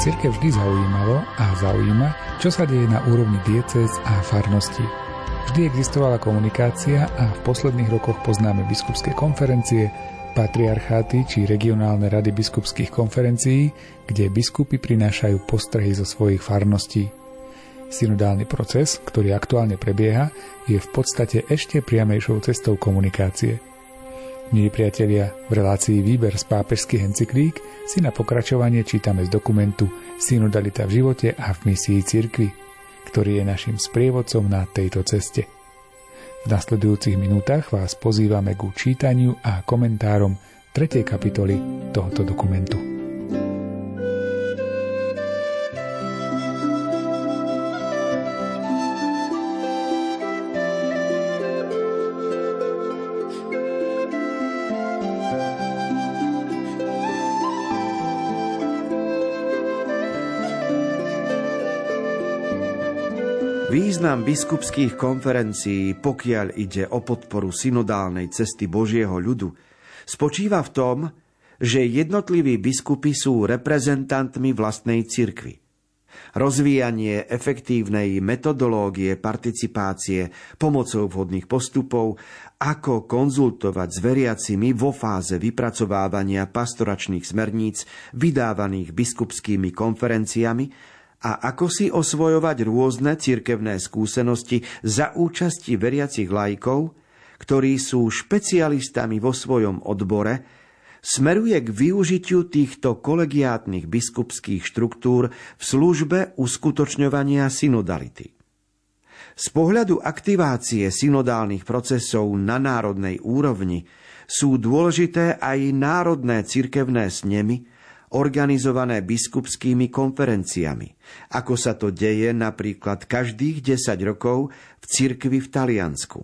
Cirkev vždy zaujímalo a zaujíma, čo sa deje na úrovni diecez a farnosti. Vždy existovala komunikácia a v posledných rokoch poznáme biskupské konferencie, patriarcháty či regionálne rady biskupských konferencií, kde biskupy prinášajú postrehy zo svojich farností. Synodálny proces, ktorý aktuálne prebieha, je v podstate ešte priamejšou cestou komunikácie – Milí priatelia, v relácii Výber z pápežských encyklík si na pokračovanie čítame z dokumentu Synodalita v živote a v misii cirkvi, ktorý je našim sprievodcom na tejto ceste. V nasledujúcich minútach vás pozývame ku čítaniu a komentárom 3. kapitoly tohoto dokumentu. Význam biskupských konferencií, pokiaľ ide o podporu synodálnej cesty Božieho ľudu, spočíva v tom, že jednotliví biskupy sú reprezentantmi vlastnej cirkvy. Rozvíjanie efektívnej metodológie participácie pomocou vhodných postupov, ako konzultovať s veriacimi vo fáze vypracovávania pastoračných smerníc vydávaných biskupskými konferenciami, a ako si osvojovať rôzne cirkevné skúsenosti za účasti veriacich lajkov, ktorí sú špecialistami vo svojom odbore, smeruje k využitiu týchto kolegiátnych biskupských štruktúr v službe uskutočňovania synodality. Z pohľadu aktivácie synodálnych procesov na národnej úrovni sú dôležité aj národné cirkevné snemy, organizované biskupskými konferenciami, ako sa to deje napríklad každých 10 rokov v cirkvi v Taliansku.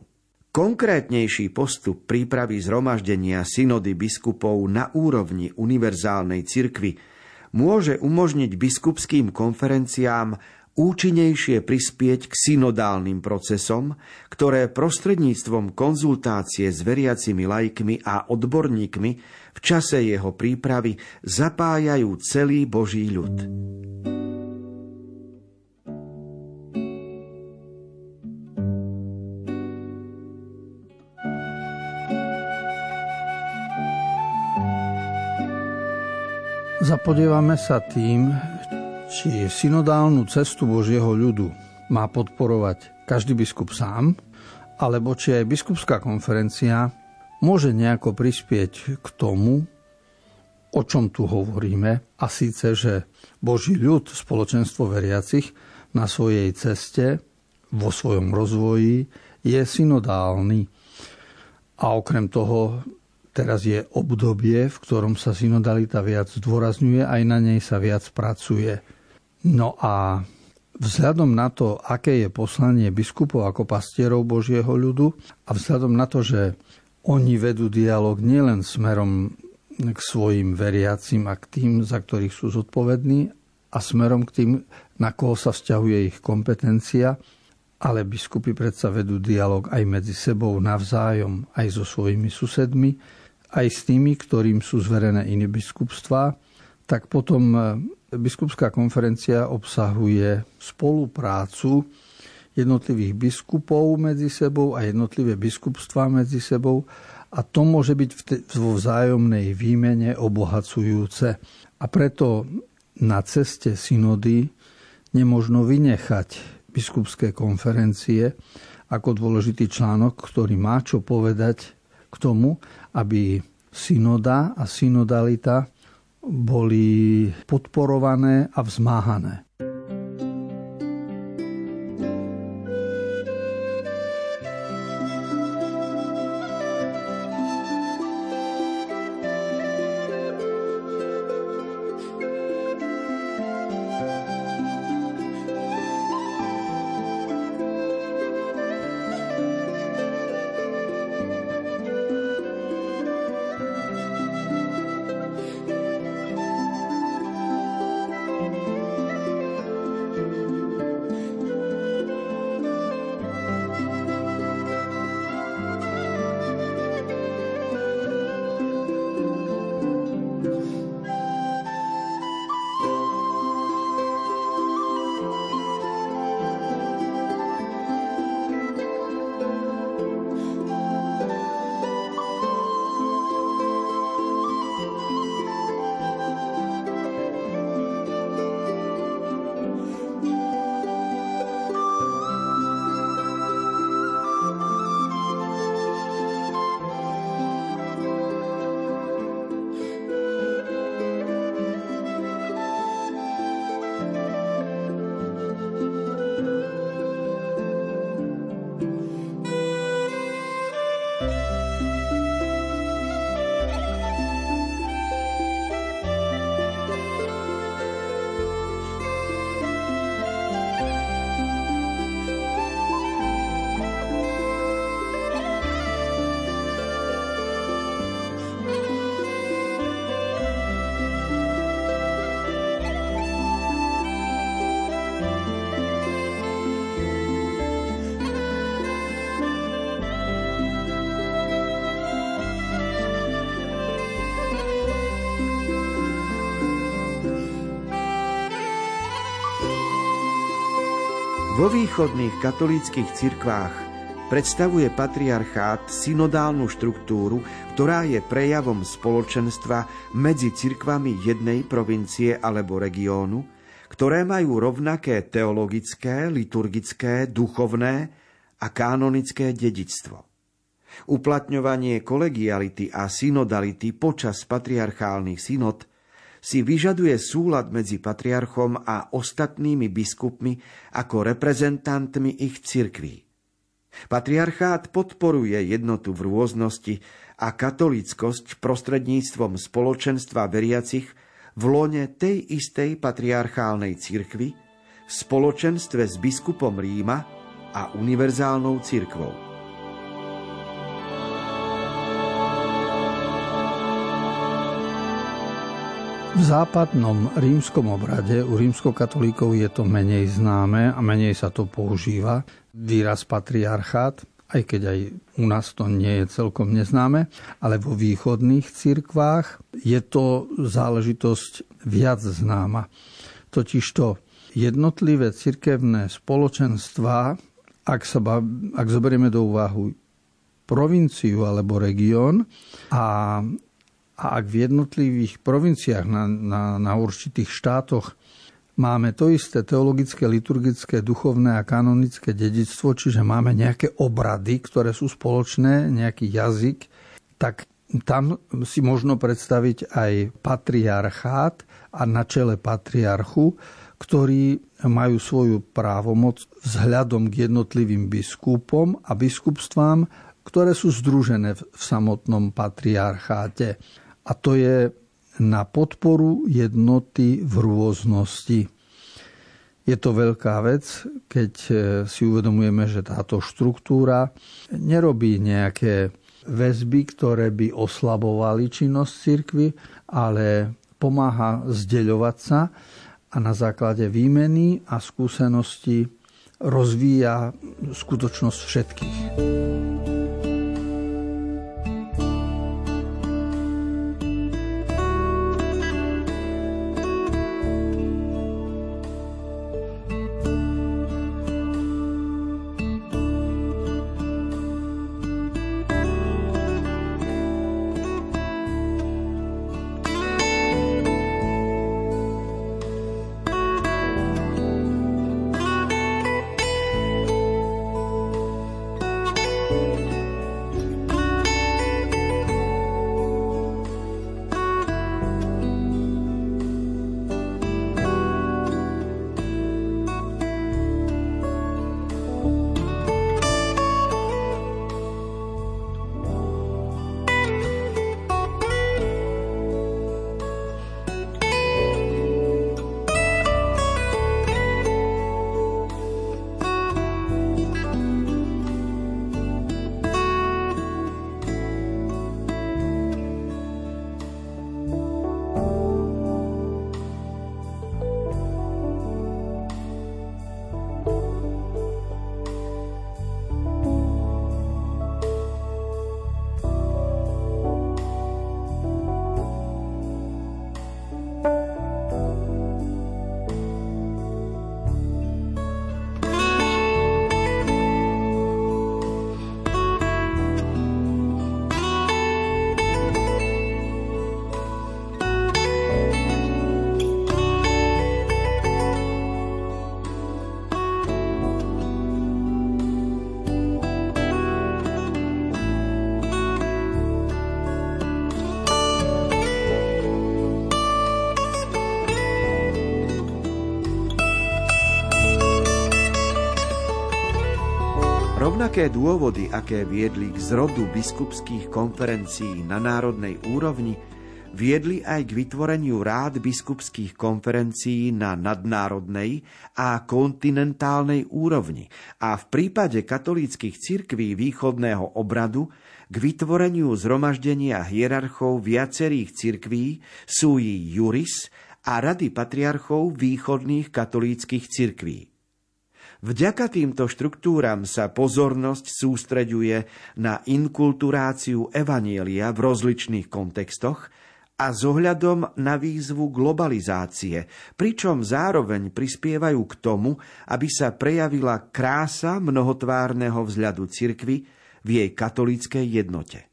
Konkrétnejší postup prípravy zhromaždenia synody biskupov na úrovni univerzálnej cirkvy môže umožniť biskupským konferenciám účinnejšie prispieť k synodálnym procesom, ktoré prostredníctvom konzultácie s veriacimi lajkmi a odborníkmi v čase jeho prípravy zapájajú celý Boží ľud. Zapodievame sa tým, či synodálnu cestu Božieho ľudu má podporovať každý biskup sám, alebo či aj biskupská konferencia môže nejako prispieť k tomu, o čom tu hovoríme, a síce, že Boží ľud, spoločenstvo veriacich, na svojej ceste, vo svojom rozvoji, je synodálny. A okrem toho teraz je obdobie, v ktorom sa synodalita viac zdôrazňuje, aj na nej sa viac pracuje. No a vzhľadom na to, aké je poslanie biskupov ako pastierov Božieho ľudu a vzhľadom na to, že oni vedú dialog nielen smerom k svojim veriacim a k tým, za ktorých sú zodpovední a smerom k tým, na koho sa vzťahuje ich kompetencia, ale biskupy predsa vedú dialog aj medzi sebou navzájom, aj so svojimi susedmi, aj s tými, ktorým sú zverené iné biskupstvá, tak potom biskupská konferencia obsahuje spoluprácu jednotlivých biskupov medzi sebou a jednotlivé biskupstvá medzi sebou a to môže byť vo vzájomnej výmene obohacujúce. A preto na ceste synody nemožno vynechať biskupské konferencie ako dôležitý článok, ktorý má čo povedať k tomu, aby synoda a synodalita boli podporované a vzmáhané. Vo východných katolíckých cirkvách predstavuje patriarchát synodálnu štruktúru, ktorá je prejavom spoločenstva medzi cirkvami jednej provincie alebo regiónu, ktoré majú rovnaké teologické, liturgické, duchovné a kanonické dedičstvo. Uplatňovanie kolegiality a synodality počas patriarchálnych synod – si vyžaduje súlad medzi patriarchom a ostatnými biskupmi ako reprezentantmi ich cirkví. Patriarchát podporuje jednotu v rôznosti a katolickosť prostredníctvom spoločenstva veriacich v lone tej istej patriarchálnej cirkvi, v spoločenstve s biskupom Ríma a univerzálnou cirkvou. V západnom rímskom obrade u rímskokatolíkov je to menej známe a menej sa to používa. Výraz patriarchát, aj keď aj u nás to nie je celkom neznáme, ale vo východných cirkvách je to záležitosť viac známa. Totižto jednotlivé cirkevné spoločenstvá, ak, sa, ak zoberieme do úvahu provinciu alebo región a a ak v jednotlivých provinciách na, na, na určitých štátoch máme to isté teologické, liturgické, duchovné a kanonické dedictvo, čiže máme nejaké obrady, ktoré sú spoločné, nejaký jazyk, tak tam si možno predstaviť aj patriarchát a na čele patriarchu, ktorí majú svoju právomoc vzhľadom k jednotlivým biskupom a biskupstvám, ktoré sú združené v samotnom patriarcháte a to je na podporu jednoty v rôznosti. Je to veľká vec, keď e, si uvedomujeme, že táto štruktúra nerobí nejaké väzby, ktoré by oslabovali činnosť cirkvy, ale pomáha zdeľovať sa a na základe výmeny a skúsenosti rozvíja skutočnosť všetkých. Rovnaké dôvody, aké viedli k zrodu biskupských konferencií na národnej úrovni, viedli aj k vytvoreniu rád biskupských konferencií na nadnárodnej a kontinentálnej úrovni a v prípade katolíckých cirkví východného obradu k vytvoreniu zhromaždenia hierarchov viacerých cirkví sui juris a rady patriarchov východných katolíckých cirkví. Vďaka týmto štruktúram sa pozornosť sústreďuje na inkulturáciu evanielia v rozličných kontextoch a s na výzvu globalizácie, pričom zároveň prispievajú k tomu, aby sa prejavila krása mnohotvárneho vzhľadu cirkvy v jej katolíckej jednote.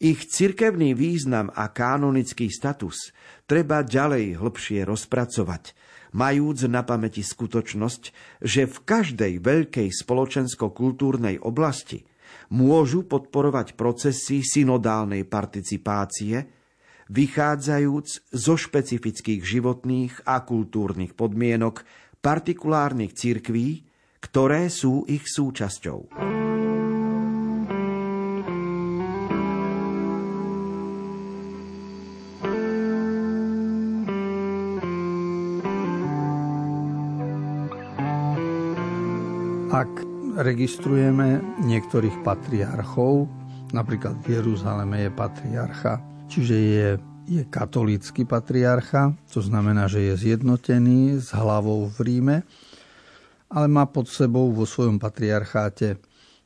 Ich cirkevný význam a kanonický status treba ďalej hlbšie rozpracovať, majúc na pamäti skutočnosť, že v každej veľkej spoločensko-kultúrnej oblasti môžu podporovať procesy synodálnej participácie, vychádzajúc zo špecifických životných a kultúrnych podmienok partikulárnych cirkví, ktoré sú ich súčasťou. Ak registrujeme niektorých patriarchov, napríklad v Jeruzaleme je patriarcha Čiže je, je katolícky patriarcha, to znamená, že je zjednotený s hlavou v Ríme, ale má pod sebou vo svojom patriarcháte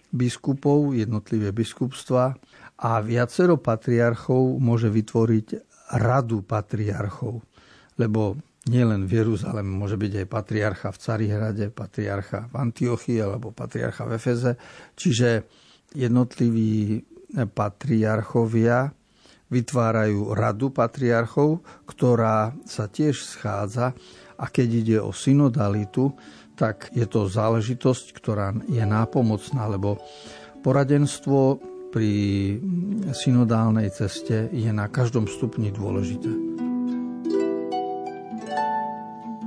biskupov, jednotlivé biskupstva a viacero patriarchov môže vytvoriť radu patriarchov, lebo nielen v Jeruzaleme môže byť aj patriarcha v Carihrade, patriarcha v Antiochii alebo patriarcha v Efeze. Čiže jednotliví patriarchovia vytvárajú radu patriarchov, ktorá sa tiež schádza a keď ide o synodalitu, tak je to záležitosť, ktorá je nápomocná, lebo poradenstvo pri synodálnej ceste je na každom stupni dôležité.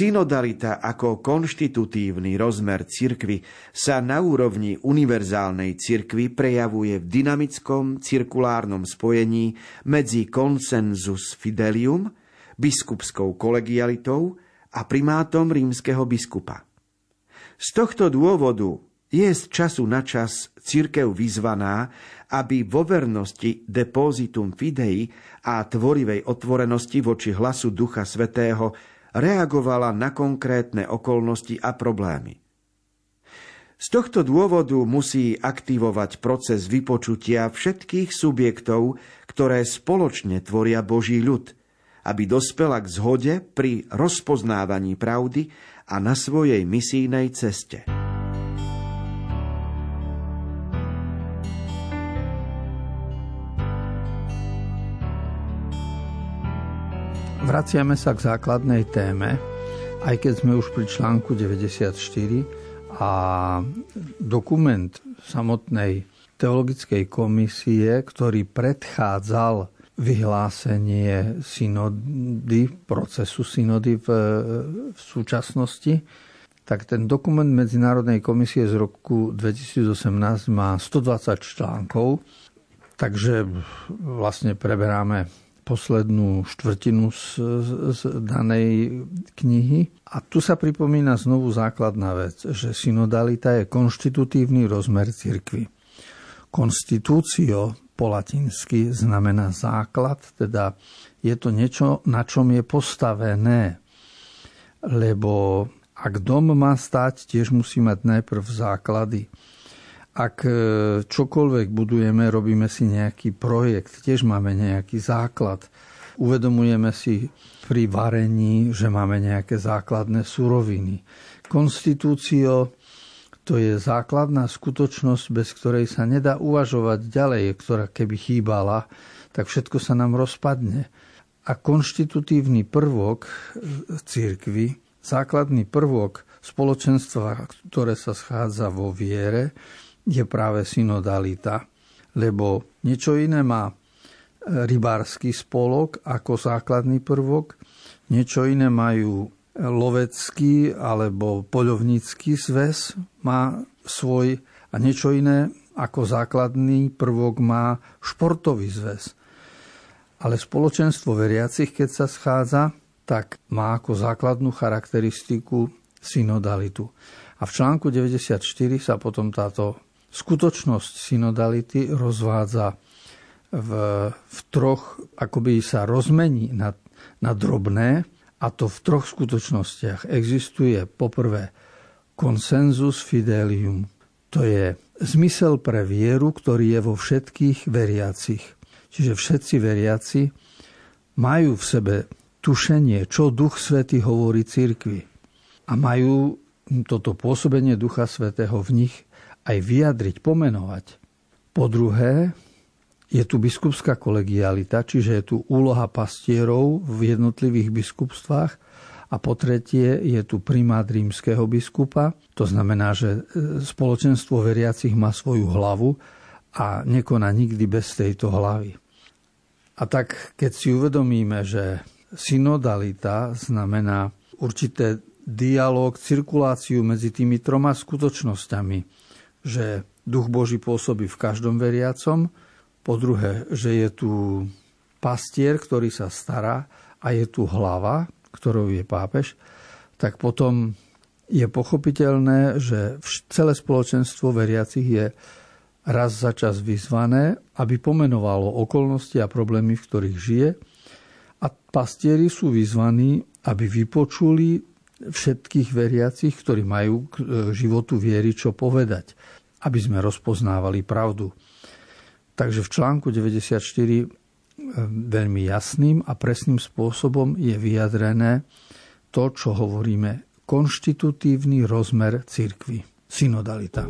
Synodalita ako konštitutívny rozmer cirkvy sa na úrovni univerzálnej cirkvy prejavuje v dynamickom cirkulárnom spojení medzi konsenzus fidelium, biskupskou kolegialitou a primátom rímskeho biskupa. Z tohto dôvodu je z času na čas cirkev vyzvaná, aby vo vernosti depositum fidei a tvorivej otvorenosti voči hlasu Ducha Svetého reagovala na konkrétne okolnosti a problémy. Z tohto dôvodu musí aktivovať proces vypočutia všetkých subjektov, ktoré spoločne tvoria Boží ľud, aby dospela k zhode pri rozpoznávaní pravdy a na svojej misijnej ceste. Vraciame sa k základnej téme, aj keď sme už pri článku 94 a dokument samotnej teologickej komisie, ktorý predchádzal vyhlásenie synody, procesu synody v, v súčasnosti, tak ten dokument Medzinárodnej komisie z roku 2018 má 120 článkov, takže vlastne preberáme poslednú štvrtinu z, z danej knihy. A tu sa pripomína znovu základná vec, že synodalita je konštitutívny rozmer cirkvy. Konstitúcio po latinsky znamená základ, teda je to niečo, na čom je postavené. Lebo Ak dom má stať, tiež musí mať najprv základy. Ak e, čokoľvek budujeme, robíme si nejaký projekt, tiež máme nejaký základ. Uvedomujeme si pri varení, že máme nejaké základné suroviny. Konstitúcio to je základná skutočnosť, bez ktorej sa nedá uvažovať ďalej, ktorá keby chýbala, tak všetko sa nám rozpadne. A konštitutívny prvok církvy základný prvok spoločenstva, ktoré sa schádza vo viere, je práve synodalita, lebo niečo iné má e, rybársky spolok ako základný prvok, niečo iné majú lovecký alebo poľovnícky zväz má svoj a niečo iné ako základný prvok má športový zväz. Ale spoločenstvo veriacich, keď sa schádza, tak má ako základnú charakteristiku synodalitu. A v článku 94 sa potom táto skutočnosť synodality rozvádza v, v troch, akoby sa rozmení na, na drobné, a to v troch skutočnostiach. Existuje poprvé konsenzus fidelium, to je zmysel pre vieru, ktorý je vo všetkých veriacich. Čiže všetci veriaci majú v sebe tušenie, čo Duch Svety hovorí cirkvi. A majú toto pôsobenie Ducha Svetého v nich aj vyjadriť, pomenovať. Po druhé, je tu biskupská kolegialita, čiže je tu úloha pastierov v jednotlivých biskupstvách a po tretie je tu primát rímskeho biskupa. To znamená, že e, spoločenstvo veriacich má svoju hlavu a nekoná nikdy bez tejto hlavy. A tak, keď si uvedomíme, že synodalita znamená určité dialog, cirkuláciu medzi tými troma skutočnosťami, že duch Boží pôsobí v každom veriacom, po druhé, že je tu pastier, ktorý sa stará a je tu hlava, ktorou je pápež, tak potom je pochopiteľné, že celé spoločenstvo veriacich je raz za čas vyzvané, aby pomenovalo okolnosti a problémy, v ktorých žije. A pastieri sú vyzvaní, aby vypočuli všetkých veriacich, ktorí majú k e, životu viery čo povedať, aby sme rozpoznávali pravdu. Takže v článku 94 e, veľmi jasným a presným spôsobom je vyjadrené to, čo hovoríme, konštitutívny rozmer cirkvy, synodalita.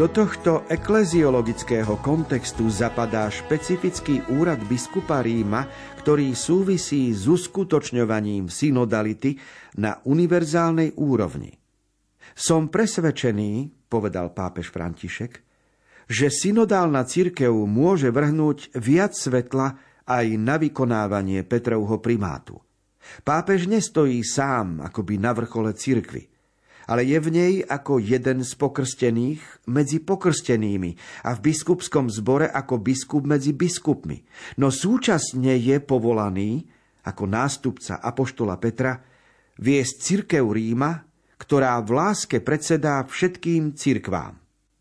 Do tohto ekleziologického kontextu zapadá špecifický úrad biskupa Ríma, ktorý súvisí s uskutočňovaním synodality na univerzálnej úrovni. Som presvedčený, povedal pápež František, že synodálna cirkev môže vrhnúť viac svetla aj na vykonávanie Petrovho primátu. Pápež nestojí sám akoby na vrchole cirkvy ale je v nej ako jeden z pokrstených medzi pokrstenými a v biskupskom zbore ako biskup medzi biskupmi. No súčasne je povolaný, ako nástupca Apoštola Petra, viesť cirkev Ríma, ktorá v láske predsedá všetkým cirkvám.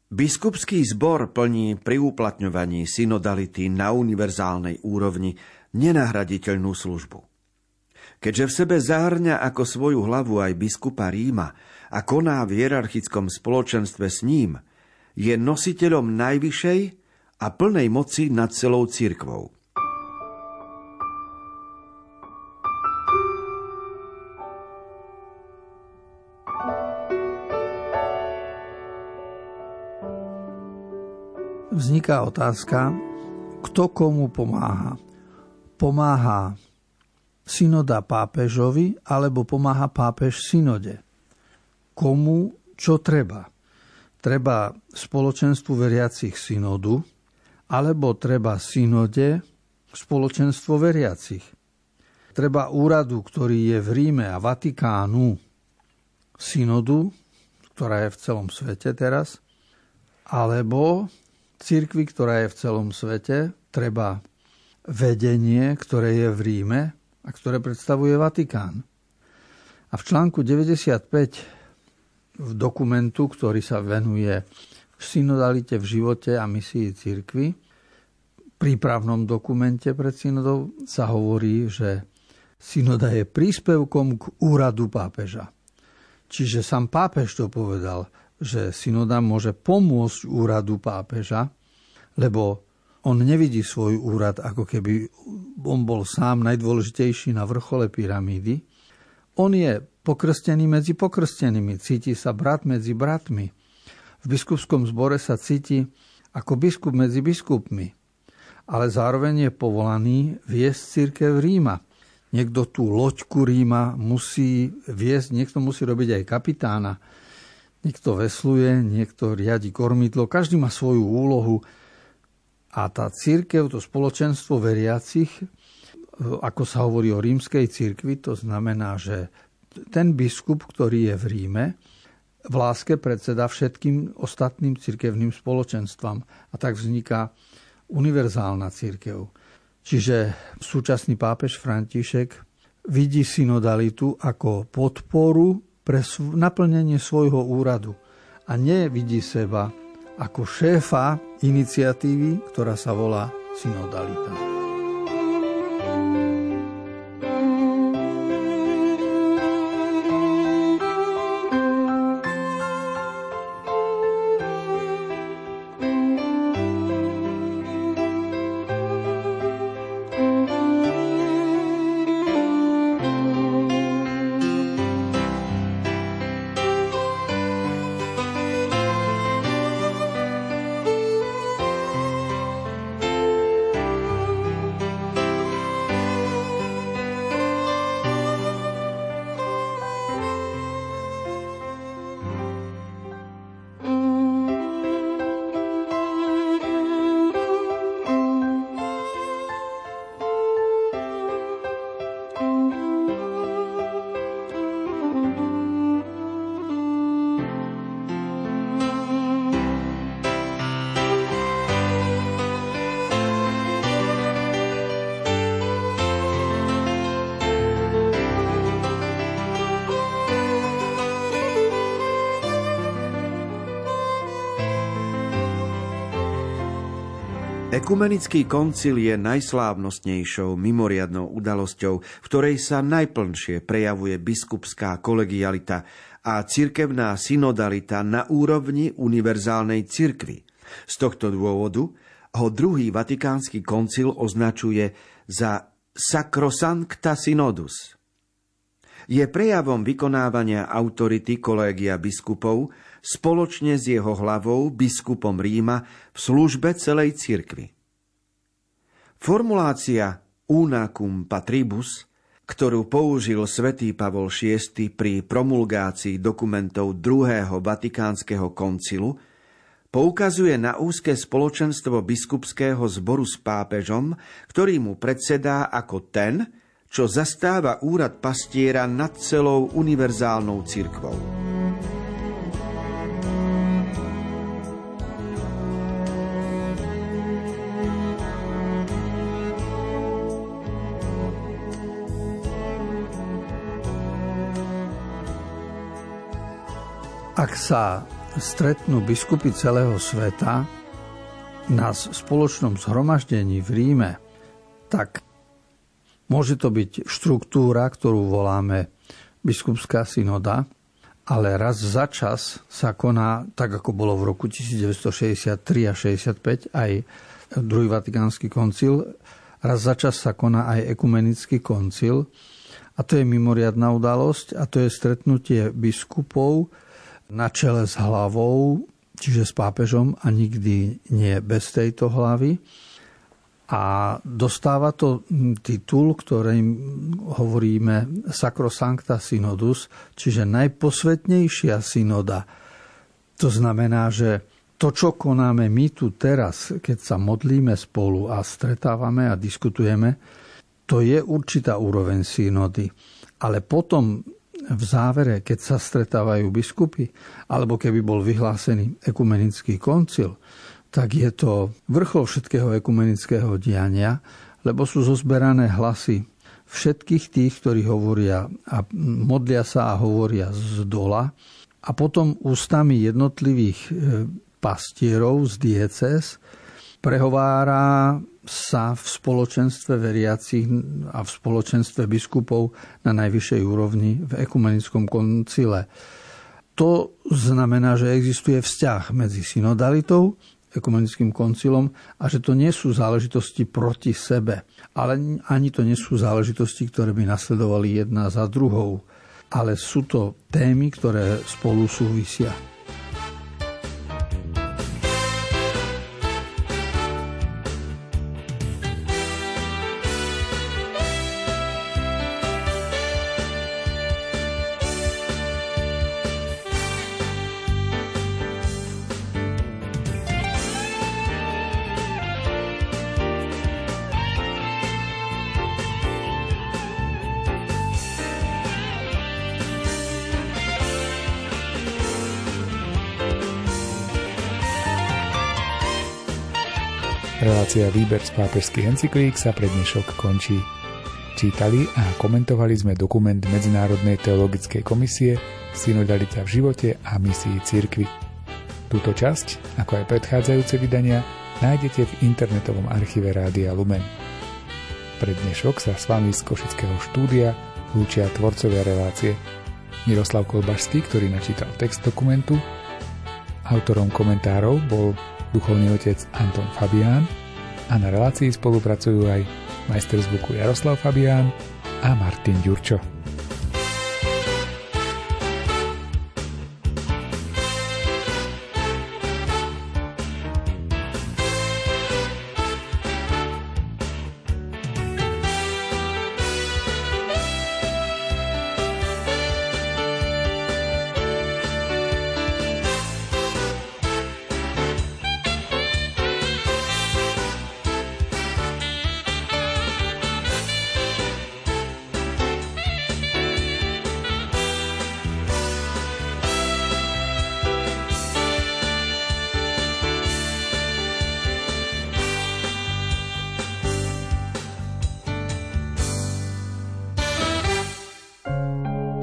Biskupský zbor plní pri uplatňovaní synodality na univerzálnej úrovni nenahraditeľnú službu. Keďže v sebe zahrňa ako svoju hlavu aj biskupa Ríma a koná v hierarchickom spoločenstve s ním, je nositeľom najvyššej a plnej moci nad celou cirkvou. Vzniká otázka, kto komu pomáha. Pomáha synoda pápežovi alebo pomáha pápež synode. Komu čo treba? Treba spoločenstvu veriacich synodu, alebo treba synode spoločenstvo veriacich. Treba úradu, ktorý je v Ríme a Vatikánu, synodu, ktorá je v celom svete teraz, alebo cirkvi, ktorá je v celom svete, treba vedenie, ktoré je v Ríme a ktoré predstavuje Vatikán. A v článku 95 v dokumentu, ktorý sa venuje synodalite v živote a misii cirkvi, prípravnom dokumente pred synodou sa hovorí, že synoda je príspevkom k úradu pápeža. Čiže sám pápež to povedal, že synoda môže pomôcť úradu pápeža, lebo on nevidí svoj úrad, ako keby on bol sám najdôležitejší na vrchole pyramídy. On je pokrstený medzi pokrstenými, cíti sa brat medzi bratmi. V biskupskom zbore sa cíti ako biskup medzi biskupmi, ale zároveň je povolaný viesť církev Ríma. Niekto tú loďku Ríma musí viesť, niekto musí robiť aj kapitána. Niekto vesluje, niekto riadi kormidlo, každý má svoju úlohu a tá církev, to spoločenstvo veriacich, ako sa hovorí o rímskej církvi, to znamená, že ten biskup, ktorý je v Ríme, v láske predseda všetkým ostatným cirkevným spoločenstvám. A tak vzniká univerzálna církev. Čiže súčasný pápež František vidí synodalitu ako podporu pre naplnenie svojho úradu a nevidí seba ako šéfa iniciatívy, ktorá sa volá synodalita. Ekumenický koncil je najslávnostnejšou mimoriadnou udalosťou, v ktorej sa najplnšie prejavuje biskupská kolegialita a cirkevná synodalita na úrovni univerzálnej cirkvy. Z tohto dôvodu ho druhý vatikánsky koncil označuje za Sacrosancta Synodus. Je prejavom vykonávania autority kolégia biskupov spoločne s jeho hlavou, biskupom Ríma, v službe celej cirkvi. Formulácia unacum patribus, ktorú použil svätý Pavol VI pri promulgácii dokumentov druhého vatikánskeho koncilu, poukazuje na úzke spoločenstvo biskupského zboru s pápežom, ktorý mu predsedá ako ten, čo zastáva úrad pastiera nad celou univerzálnou cirkvou. Ak sa stretnú biskupy celého sveta na spoločnom zhromaždení v Ríme, tak môže to byť štruktúra, ktorú voláme biskupská synoda, ale raz za čas sa koná, tak ako bolo v roku 1963 a 65, aj druhý vatikánsky koncil, raz za čas sa koná aj ekumenický koncil, a to je mimoriadná udalosť a to je stretnutie biskupov na čele s hlavou, čiže s pápežom a nikdy nie bez tejto hlavy. A dostáva to titul, ktorým hovoríme Sacrosancta Synodus, čiže najposvetnejšia synoda. To znamená, že to, čo konáme my tu teraz, keď sa modlíme spolu a stretávame a diskutujeme, to je určitá úroveň synody. Ale potom v závere, keď sa stretávajú biskupy, alebo keby bol vyhlásený ekumenický koncil, tak je to vrchol všetkého ekumenického diania, lebo sú zozberané hlasy všetkých tých, ktorí hovoria a modlia sa a hovoria z dola a potom ústami jednotlivých e, pastierov z dieces prehovára sa v spoločenstve veriacich a v spoločenstve biskupov na najvyššej úrovni v ekumenickom koncile. To znamená, že existuje vzťah medzi synodalitou, ekumenickým koncilom a že to nie sú záležitosti proti sebe, ale ani to nie sú záležitosti, ktoré by nasledovali jedna za druhou, ale sú to témy, ktoré spolu súvisia. Relácia Výber z pápežských encyklík sa pre dnešok končí. Čítali a komentovali sme dokument Medzinárodnej teologickej komisie Synodalita v živote a misii cirkvy. Túto časť, ako aj predchádzajúce vydania, nájdete v internetovom archíve Rádia Lumen. Pre dnešok sa s vami z Košického štúdia lúčia tvorcovia relácie Miroslav Kolbašský, ktorý načítal text dokumentu, autorom komentárov bol duchovný otec Anton Fabián a na relácii spolupracujú aj majster zvuku Jaroslav Fabián a Martin Ďurčo.